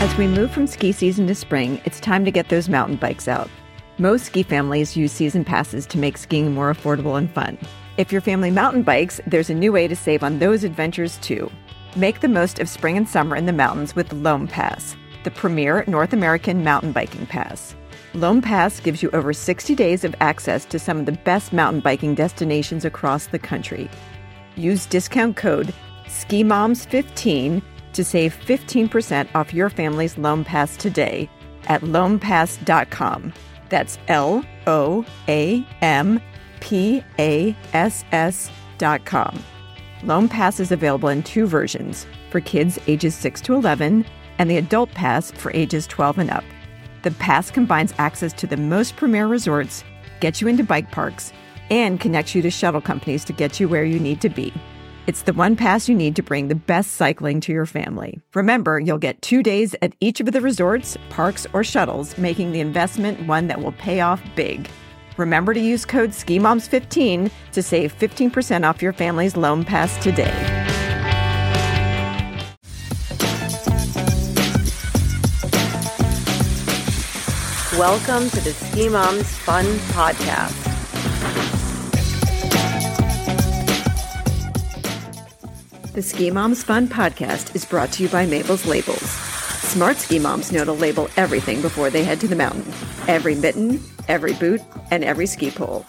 As we move from ski season to spring, it's time to get those mountain bikes out. Most ski families use season passes to make skiing more affordable and fun. If your family mountain bikes, there's a new way to save on those adventures too. Make the most of spring and summer in the mountains with Loam Pass, the premier North American mountain biking pass. Loam Pass gives you over 60 days of access to some of the best mountain biking destinations across the country. Use discount code SKIMOMS15 to save 15% off your family's Loam Pass today at loampass.com. That's L O A M P A S S.com. Loam Pass is available in two versions for kids ages 6 to 11 and the Adult Pass for ages 12 and up. The pass combines access to the most premier resorts, gets you into bike parks, and connects you to shuttle companies to get you where you need to be. It's the one pass you need to bring the best cycling to your family. Remember, you'll get two days at each of the resorts, parks, or shuttles, making the investment one that will pay off big. Remember to use code SKIMOMS15 to save 15% off your family's Loam Pass today. Welcome to the Ski Moms Fun Podcast. The Ski Moms Fun Podcast is brought to you by Mabel's Labels. Smart ski moms know to label everything before they head to the mountain every mitten, every boot, and every ski pole.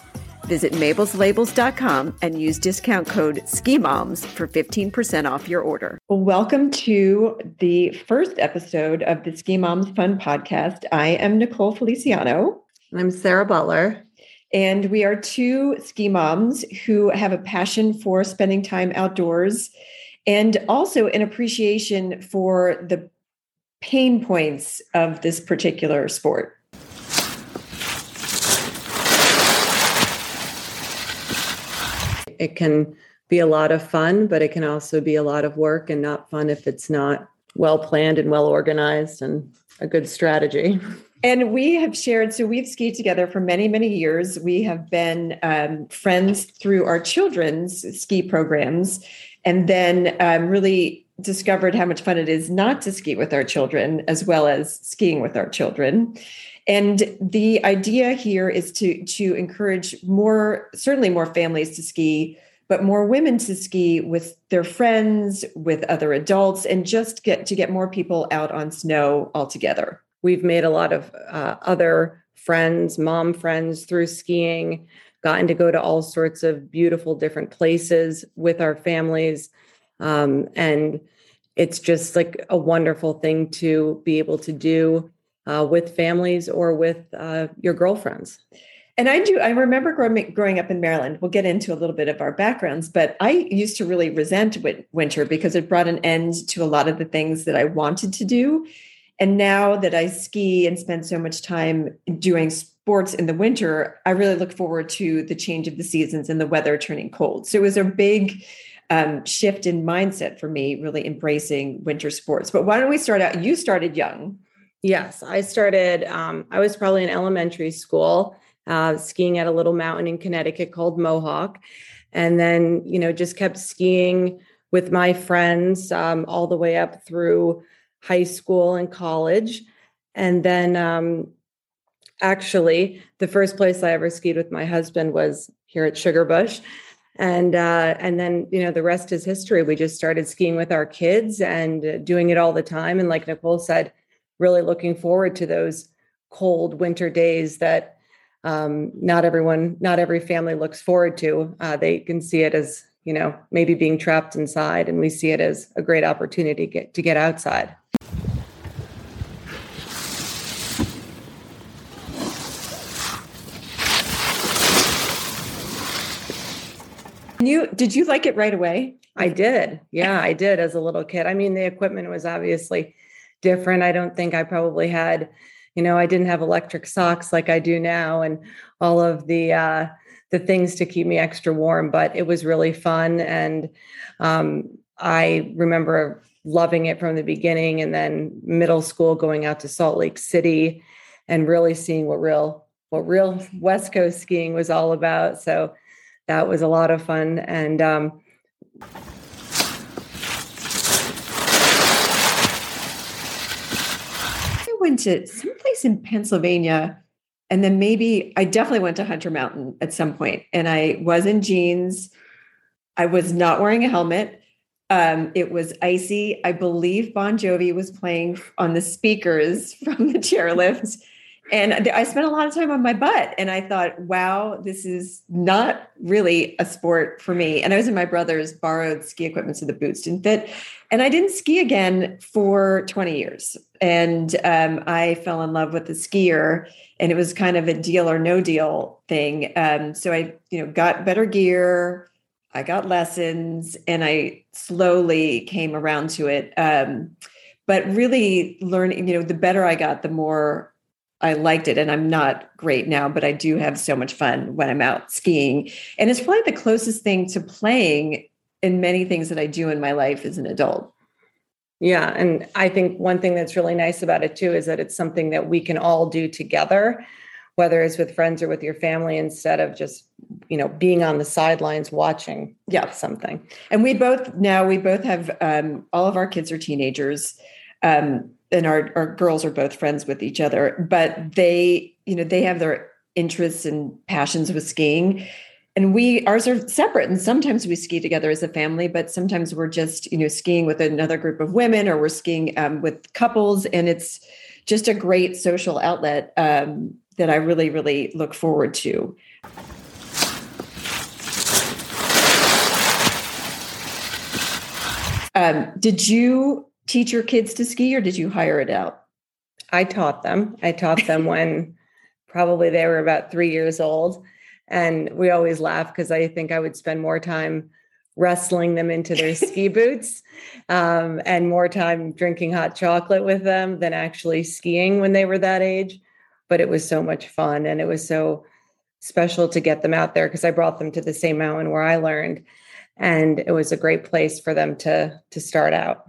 Visit mabelslabels.com and use discount code SKIMOMS for 15% off your order. Welcome to the first episode of the Ski Moms Fun podcast. I am Nicole Feliciano. I'm Sarah Butler. And we are two ski moms who have a passion for spending time outdoors and also an appreciation for the pain points of this particular sport. It can be a lot of fun, but it can also be a lot of work and not fun if it's not well planned and well organized and a good strategy. And we have shared, so we've skied together for many, many years. We have been um, friends through our children's ski programs, and then um, really discovered how much fun it is not to ski with our children as well as skiing with our children. And the idea here is to to encourage more, certainly more families to ski, but more women to ski with their friends, with other adults, and just get to get more people out on snow altogether. We've made a lot of uh, other friends, mom friends through skiing, gotten to go to all sorts of beautiful different places with our families. Um, and it's just like a wonderful thing to be able to do uh, with families or with uh, your girlfriends. And I do, I remember growing, growing up in Maryland. We'll get into a little bit of our backgrounds, but I used to really resent winter because it brought an end to a lot of the things that I wanted to do. And now that I ski and spend so much time doing sports in the winter, I really look forward to the change of the seasons and the weather turning cold. So it was a big um, shift in mindset for me, really embracing winter sports. But why don't we start out? You started young. Yes, I started, um, I was probably in elementary school uh, skiing at a little mountain in Connecticut called Mohawk. And then, you know, just kept skiing with my friends um, all the way up through high school and college. And then, um, actually, the first place I ever skied with my husband was here at Sugarbush. And uh, and then you know the rest is history. We just started skiing with our kids and doing it all the time. And like Nicole said, really looking forward to those cold winter days that um, not everyone, not every family looks forward to. Uh, they can see it as you know maybe being trapped inside, and we see it as a great opportunity get, to get outside. You did you like it right away? I did. Yeah, I did as a little kid. I mean, the equipment was obviously different. I don't think I probably had, you know, I didn't have electric socks like I do now and all of the uh the things to keep me extra warm, but it was really fun and um I remember loving it from the beginning and then middle school going out to Salt Lake City and really seeing what real what real West Coast skiing was all about. So that was a lot of fun and um I went to someplace in Pennsylvania. And then maybe I definitely went to Hunter Mountain at some point, and I was in jeans. I was not wearing a helmet. Um, it was icy. I believe Bon Jovi was playing on the speakers from the chairlift. And I spent a lot of time on my butt. And I thought, wow, this is not really a sport for me. And I was in my brother's borrowed ski equipment, so the boots didn't fit. And I didn't ski again for 20 years. And um, I fell in love with the skier. And it was kind of a deal or no deal thing. Um, so I, you know, got better gear, I got lessons and I slowly came around to it. Um, but really learning, you know, the better I got, the more I liked it. And I'm not great now, but I do have so much fun when I'm out skiing. And it's probably the closest thing to playing in many things that I do in my life as an adult. Yeah. And I think one thing that's really nice about it too is that it's something that we can all do together whether it's with friends or with your family instead of just you know being on the sidelines watching yeah. something. And we both now we both have um, all of our kids are teenagers um, and our, our girls are both friends with each other but they you know they have their interests and passions with skiing. And we ours are separate and sometimes we ski together as a family but sometimes we're just you know skiing with another group of women or we're skiing um, with couples and it's just a great social outlet um, that I really, really look forward to. Um, did you teach your kids to ski or did you hire it out? I taught them. I taught them when probably they were about three years old. And we always laugh because I think I would spend more time wrestling them into their ski boots um, and more time drinking hot chocolate with them than actually skiing when they were that age but it was so much fun and it was so special to get them out there because I brought them to the same mountain where I learned and it was a great place for them to to start out.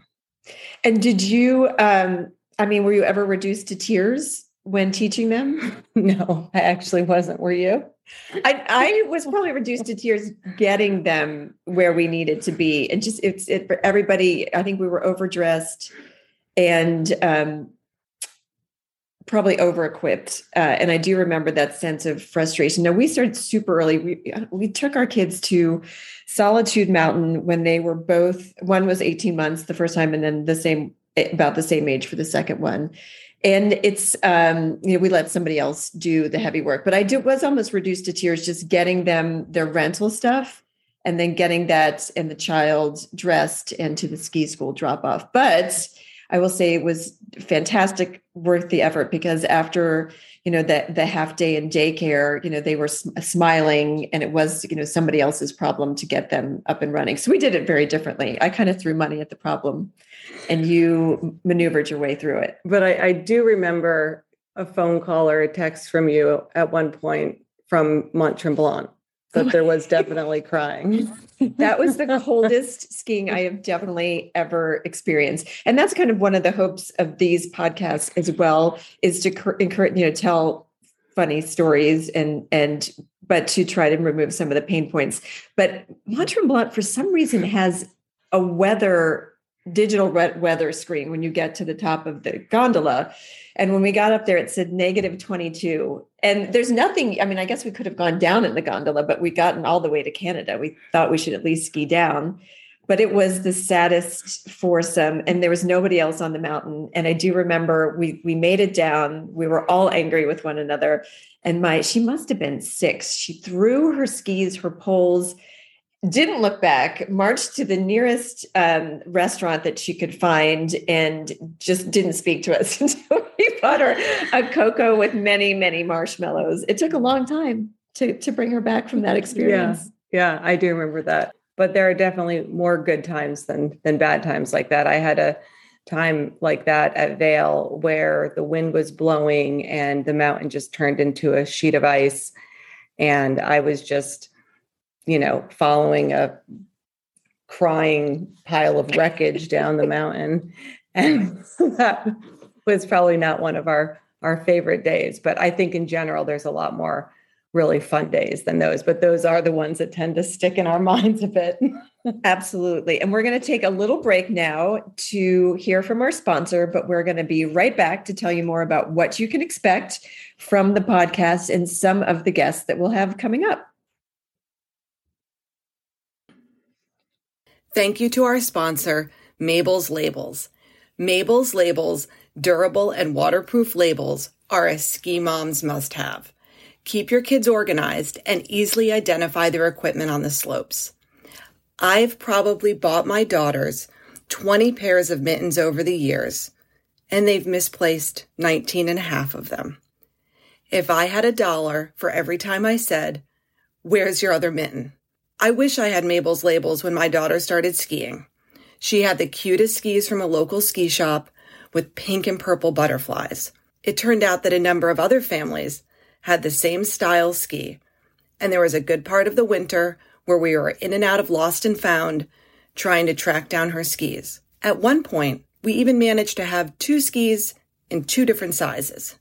And did you um I mean were you ever reduced to tears when teaching them? no, I actually wasn't. Were you? I, I was probably reduced to tears getting them where we needed to be. And just it's it for everybody, I think we were overdressed and um probably over equipped uh, and i do remember that sense of frustration. Now we started super early. We, we took our kids to solitude mountain when they were both one was 18 months the first time and then the same about the same age for the second one. And it's um you know we let somebody else do the heavy work but i do was almost reduced to tears just getting them their rental stuff and then getting that and the child dressed and to the ski school drop off but I will say it was fantastic, worth the effort because after you know the the half day in daycare, you know they were sm- uh, smiling, and it was you know somebody else's problem to get them up and running. So we did it very differently. I kind of threw money at the problem, and you maneuvered your way through it. But I, I do remember a phone call or a text from you at one point from Mont Tremblant that there was definitely crying. that was the coldest skiing I have definitely ever experienced. And that's kind of one of the hopes of these podcasts as well is to encourage, you know, tell funny stories and and but to try to remove some of the pain points. But Mont Tremblant for some reason has a weather digital weather screen when you get to the top of the gondola. And when we got up there, it said negative 22. And there's nothing, I mean, I guess we could have gone down in the gondola, but we gotten all the way to Canada. We thought we should at least ski down. But it was the saddest foursome, and there was nobody else on the mountain. And I do remember we we made it down. We were all angry with one another. And my she must have been six. She threw her skis, her poles, didn't look back, marched to the nearest um, restaurant that she could find, and just didn't speak to us until we bought her a cocoa with many, many marshmallows. It took a long time to to bring her back from that experience. Yeah, yeah, I do remember that. But there are definitely more good times than than bad times like that. I had a time like that at Vail where the wind was blowing and the mountain just turned into a sheet of ice, and I was just you know, following a crying pile of wreckage down the mountain. And that was probably not one of our our favorite days. But I think in general, there's a lot more really fun days than those. But those are the ones that tend to stick in our minds a bit. Absolutely. And we're going to take a little break now to hear from our sponsor, but we're going to be right back to tell you more about what you can expect from the podcast and some of the guests that we'll have coming up. Thank you to our sponsor, Mabel's Labels. Mabel's Labels, durable and waterproof labels, are a ski mom's must have. Keep your kids organized and easily identify their equipment on the slopes. I've probably bought my daughters 20 pairs of mittens over the years, and they've misplaced 19 and a half of them. If I had a dollar for every time I said, Where's your other mitten? I wish I had Mabel's labels when my daughter started skiing. She had the cutest skis from a local ski shop with pink and purple butterflies. It turned out that a number of other families had the same style ski, and there was a good part of the winter where we were in and out of lost and found trying to track down her skis. At one point, we even managed to have two skis in two different sizes.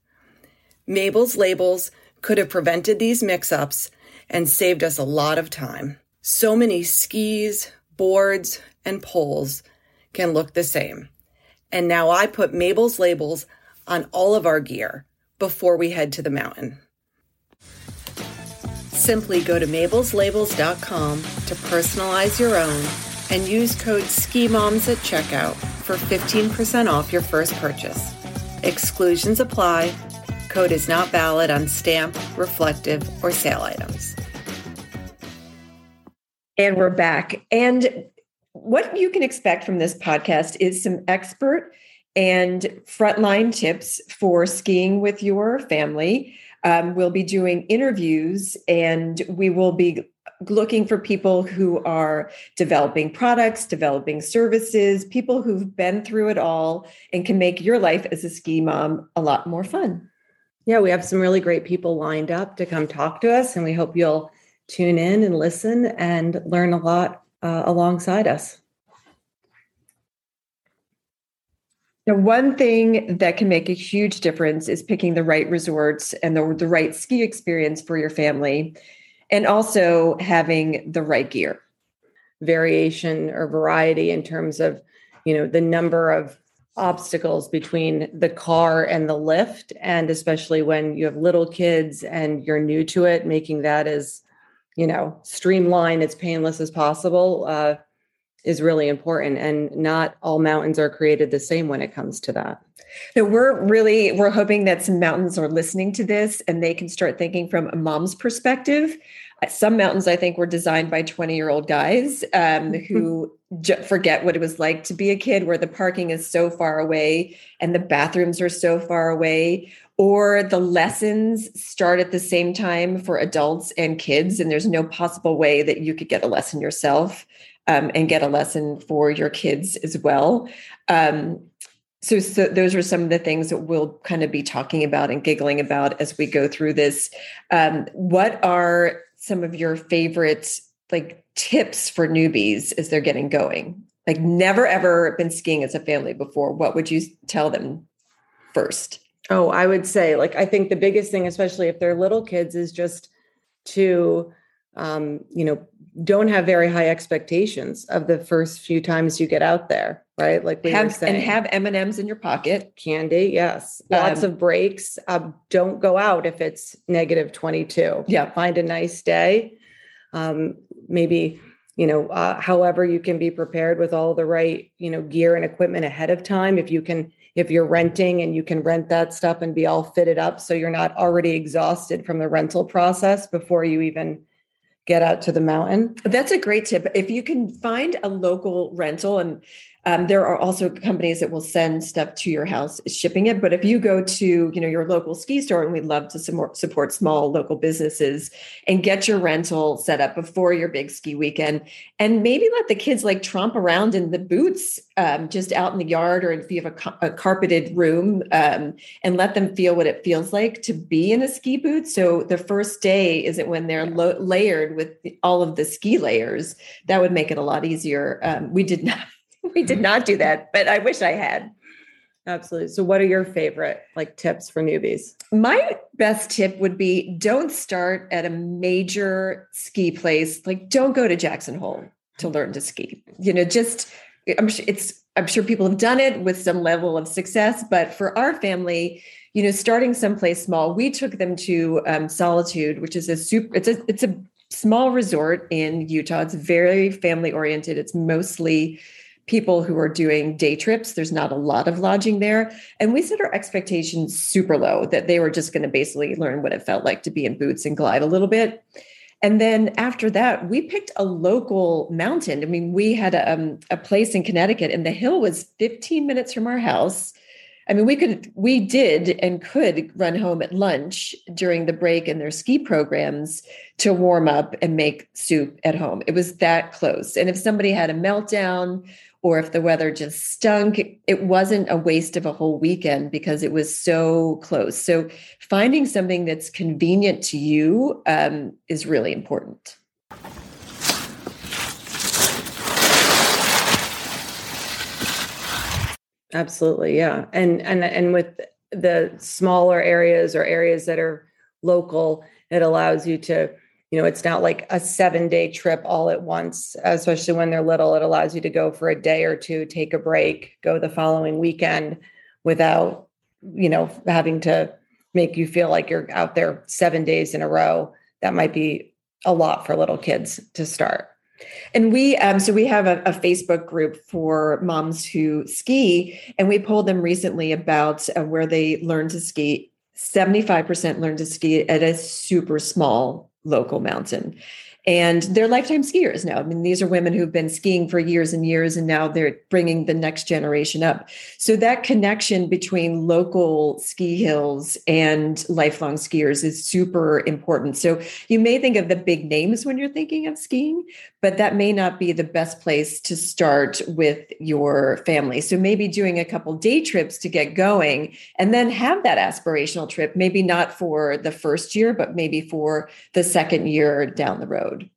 Mabel's labels could have prevented these mix ups and saved us a lot of time. So many skis, boards, and poles can look the same. And now I put Mabel's labels on all of our gear before we head to the mountain. Simply go to mabelslabels.com to personalize your own and use code SKIMOMS at checkout for 15% off your first purchase. Exclusions apply. Code is not valid on stamp, reflective, or sale items. And we're back. And what you can expect from this podcast is some expert and frontline tips for skiing with your family. Um, we'll be doing interviews and we will be looking for people who are developing products, developing services, people who've been through it all and can make your life as a ski mom a lot more fun. Yeah, we have some really great people lined up to come talk to us, and we hope you'll tune in and listen and learn a lot uh, alongside us. Now, one thing that can make a huge difference is picking the right resorts and the, the right ski experience for your family, and also having the right gear. Variation or variety in terms of, you know, the number of obstacles between the car and the lift, and especially when you have little kids and you're new to it, making that as, you know, streamline as painless as possible. Uh, is really important and not all mountains are created the same when it comes to that. So we're really we're hoping that some mountains are listening to this and they can start thinking from a mom's perspective. Uh, some mountains i think were designed by 20 year old guys um, who j- forget what it was like to be a kid where the parking is so far away and the bathrooms are so far away or the lessons start at the same time for adults and kids and there's no possible way that you could get a lesson yourself um, and get a lesson for your kids as well. Um, so, so those are some of the things that we'll kind of be talking about and giggling about as we go through this. Um, what are some of your favorite like tips for newbies as they're getting going? Like never ever been skiing as a family before. What would you tell them first? Oh, I would say like I think the biggest thing, especially if they're little kids, is just to um, you know, don't have very high expectations of the first few times you get out there, right? Like we have, were saying. and have M and M's in your pocket, candy, yes, lots um, of breaks. Um, don't go out if it's negative twenty two. Yeah, find a nice day. Um, maybe you know, uh, however you can be prepared with all the right you know gear and equipment ahead of time. If you can, if you're renting and you can rent that stuff and be all fitted up, so you're not already exhausted from the rental process before you even get out to the mountain. That's a great tip. If you can find a local rental and um, there are also companies that will send stuff to your house, shipping it. But if you go to you know your local ski store, and we love to support, support small local businesses, and get your rental set up before your big ski weekend, and maybe let the kids like tromp around in the boots um, just out in the yard, or if you have a, a carpeted room, um, and let them feel what it feels like to be in a ski boot. So the first day isn't when they're lo- layered with all of the ski layers. That would make it a lot easier. Um, we did not we did not do that, but I wish I had. Absolutely. So what are your favorite like tips for newbies? My best tip would be don't start at a major ski place. Like don't go to Jackson Hole to learn to ski. You know, just I'm sure it's I'm sure people have done it with some level of success, but for our family, you know, starting someplace small, we took them to um, Solitude, which is a super. It's a it's a small resort in Utah. It's very family oriented. It's mostly people who are doing day trips. There's not a lot of lodging there. And we set our expectations super low that they were just going to basically learn what it felt like to be in boots and glide a little bit. And then after that, we picked a local mountain. I mean, we had a, um, a place in Connecticut, and the hill was 15 minutes from our house. I mean, we could, we did and could run home at lunch during the break in their ski programs to warm up and make soup at home. It was that close. And if somebody had a meltdown or if the weather just stunk, it wasn't a waste of a whole weekend because it was so close. So finding something that's convenient to you um, is really important. Absolutely, yeah, and and and with the smaller areas or areas that are local, it allows you to you know it's not like a seven day trip all at once especially when they're little. It allows you to go for a day or two take a break go the following weekend without you know having to make you feel like you're out there seven days in a row. That might be a lot for little kids to start. And we um, so we have a, a, facebook group for moms who ski and we polled them recently about uh, where they learn to ski. 75% learn to ski at a super small local mountain and they're lifetime skiers now. I mean, these are women who've been skiing for years and years, and now they're bringing the next generation up. So that connection between local ski hills and lifelong skiers is super important. So you may think of the big names when you're thinking of skiing, but that may not be the best place to start with your family. So maybe doing a couple day trips to get going, and then have that aspirational trip. Maybe not for the first year, but maybe for the second year down the road.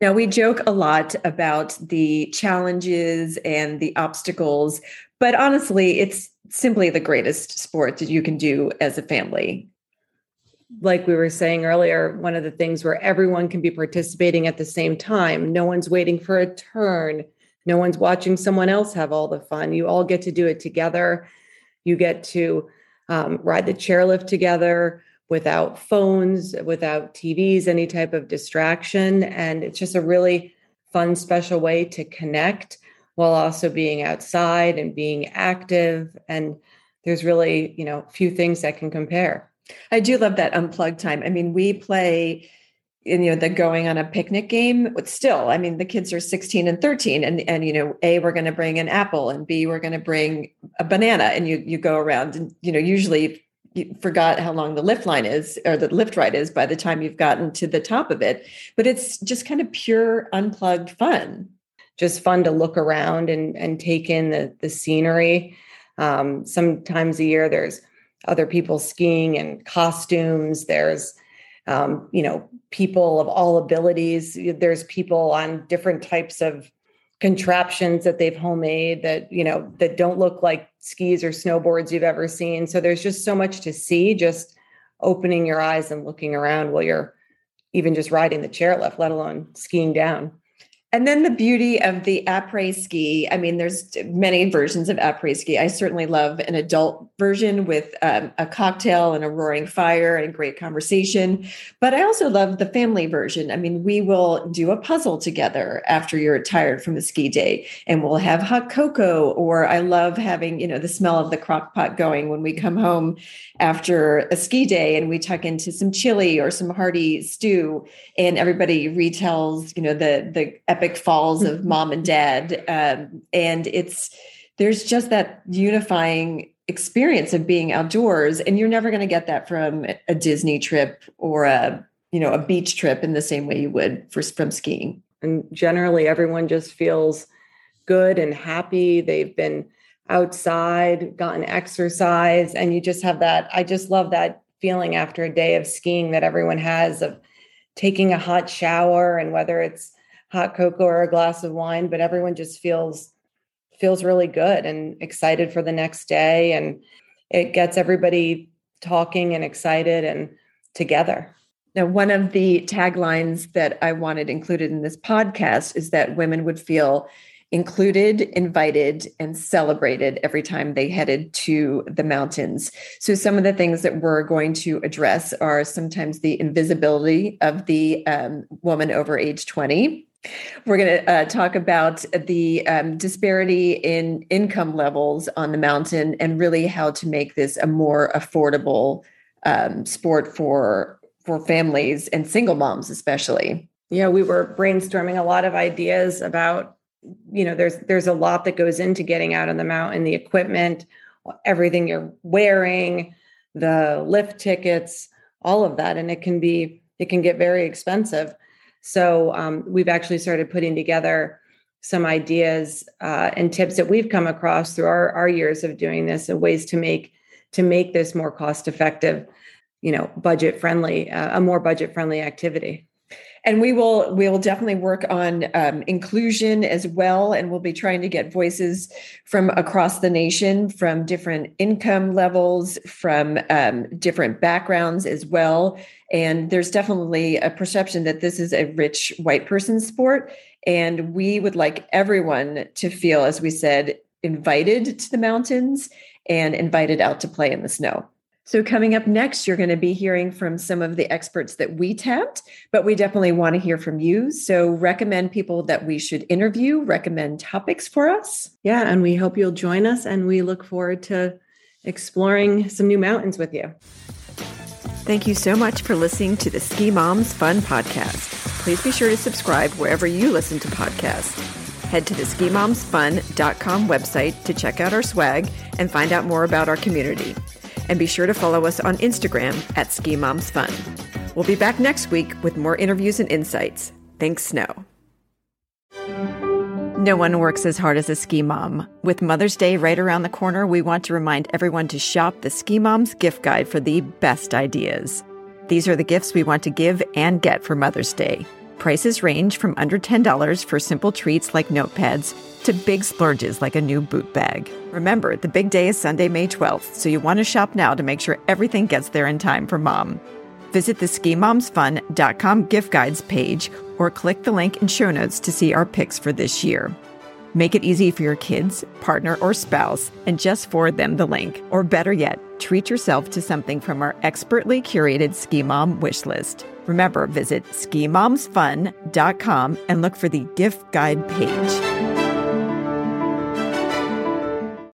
Now, we joke a lot about the challenges and the obstacles, but honestly, it's simply the greatest sport that you can do as a family. Like we were saying earlier, one of the things where everyone can be participating at the same time, no one's waiting for a turn, no one's watching someone else have all the fun. You all get to do it together. You get to um, ride the chairlift together without phones, without TVs, any type of distraction. And it's just a really fun, special way to connect while also being outside and being active. And there's really, you know, few things that can compare. I do love that unplugged time. I mean, we play in, you know the going on a picnic game but still i mean the kids are 16 and 13 and and you know a we're going to bring an apple and b we're going to bring a banana and you you go around and you know usually you forgot how long the lift line is or the lift ride is by the time you've gotten to the top of it but it's just kind of pure unplugged fun just fun to look around and and take in the the scenery um, sometimes a year there's other people skiing and costumes. There's um, you know people of all abilities. There's people on different types of contraptions that they've homemade that you know that don't look like skis or snowboards you've ever seen. So there's just so much to see just opening your eyes and looking around while you're even just riding the chairlift let alone skiing down and then the beauty of the après ski. I mean, there's many versions of après ski. I certainly love an adult version with um, a cocktail and a roaring fire and great conversation. But I also love the family version. I mean, we will do a puzzle together after you're tired from a ski day, and we'll have hot cocoa. Or I love having you know the smell of the crock pot going when we come home after a ski day, and we tuck into some chili or some hearty stew, and everybody retells you know the the epic falls of mom and dad. Um, and it's there's just that unifying experience of being outdoors and you're never going to get that from a disney trip or a you know a beach trip in the same way you would for from skiing. And generally everyone just feels good and happy. They've been outside gotten exercise and you just have that i just love that feeling after a day of skiing that everyone has of taking a hot shower and whether it's hot cocoa or a glass of wine, but everyone just feels feels really good and excited for the next day and it gets everybody talking and excited and together. Now, one of the taglines that I wanted included in this podcast is that women would feel included, invited, and celebrated every time they headed to the mountains. So, some of the things that we're going to address are sometimes the invisibility of the um, woman over age 20. We're going to uh, talk about the um, disparity in income levels on the mountain and really how to make this a more affordable um, sport for for families and single moms especially. Yeah we were brainstorming a lot of ideas about you know there's there's a lot that goes into getting out on the mountain the equipment everything you're wearing the lift tickets all of that and it can be it can get very expensive so um, we've actually started putting together some ideas uh, and tips that we've come across through our, our years of doing this and ways to make to make this more cost effective you know budget friendly uh, a more budget friendly activity and we will we will definitely work on um, inclusion as well. And we'll be trying to get voices from across the nation from different income levels from um, different backgrounds as well. And there's definitely a perception that this is a rich white person sport. And we would like everyone to feel as we said invited to the mountains and invited out to play in the snow so, coming up next, you're going to be hearing from some of the experts that we tapped, but we definitely want to hear from you. So, recommend people that we should interview, recommend topics for us. Yeah, and we hope you'll join us, and we look forward to exploring some new mountains with you. Thank you so much for listening to the Ski Moms Fun podcast. Please be sure to subscribe wherever you listen to podcasts. Head to the skimomsfun.com website to check out our swag and find out more about our community. And be sure to follow us on Instagram at Ski Moms Fun. We'll be back next week with more interviews and insights. Thanks, Snow. No one works as hard as a ski mom. With Mother's Day right around the corner, we want to remind everyone to shop the Ski Moms gift guide for the best ideas. These are the gifts we want to give and get for Mother's Day. Prices range from under $10 for simple treats like notepads to big splurges like a new boot bag. Remember, the big day is Sunday, May 12th, so you want to shop now to make sure everything gets there in time for mom. Visit the skimomsfun.com gift guides page or click the link in show notes to see our picks for this year. Make it easy for your kids, partner, or spouse and just forward them the link. Or better yet, treat yourself to something from our expertly curated Ski Mom wish list. Remember, visit skimomsfun.com and look for the gift guide page.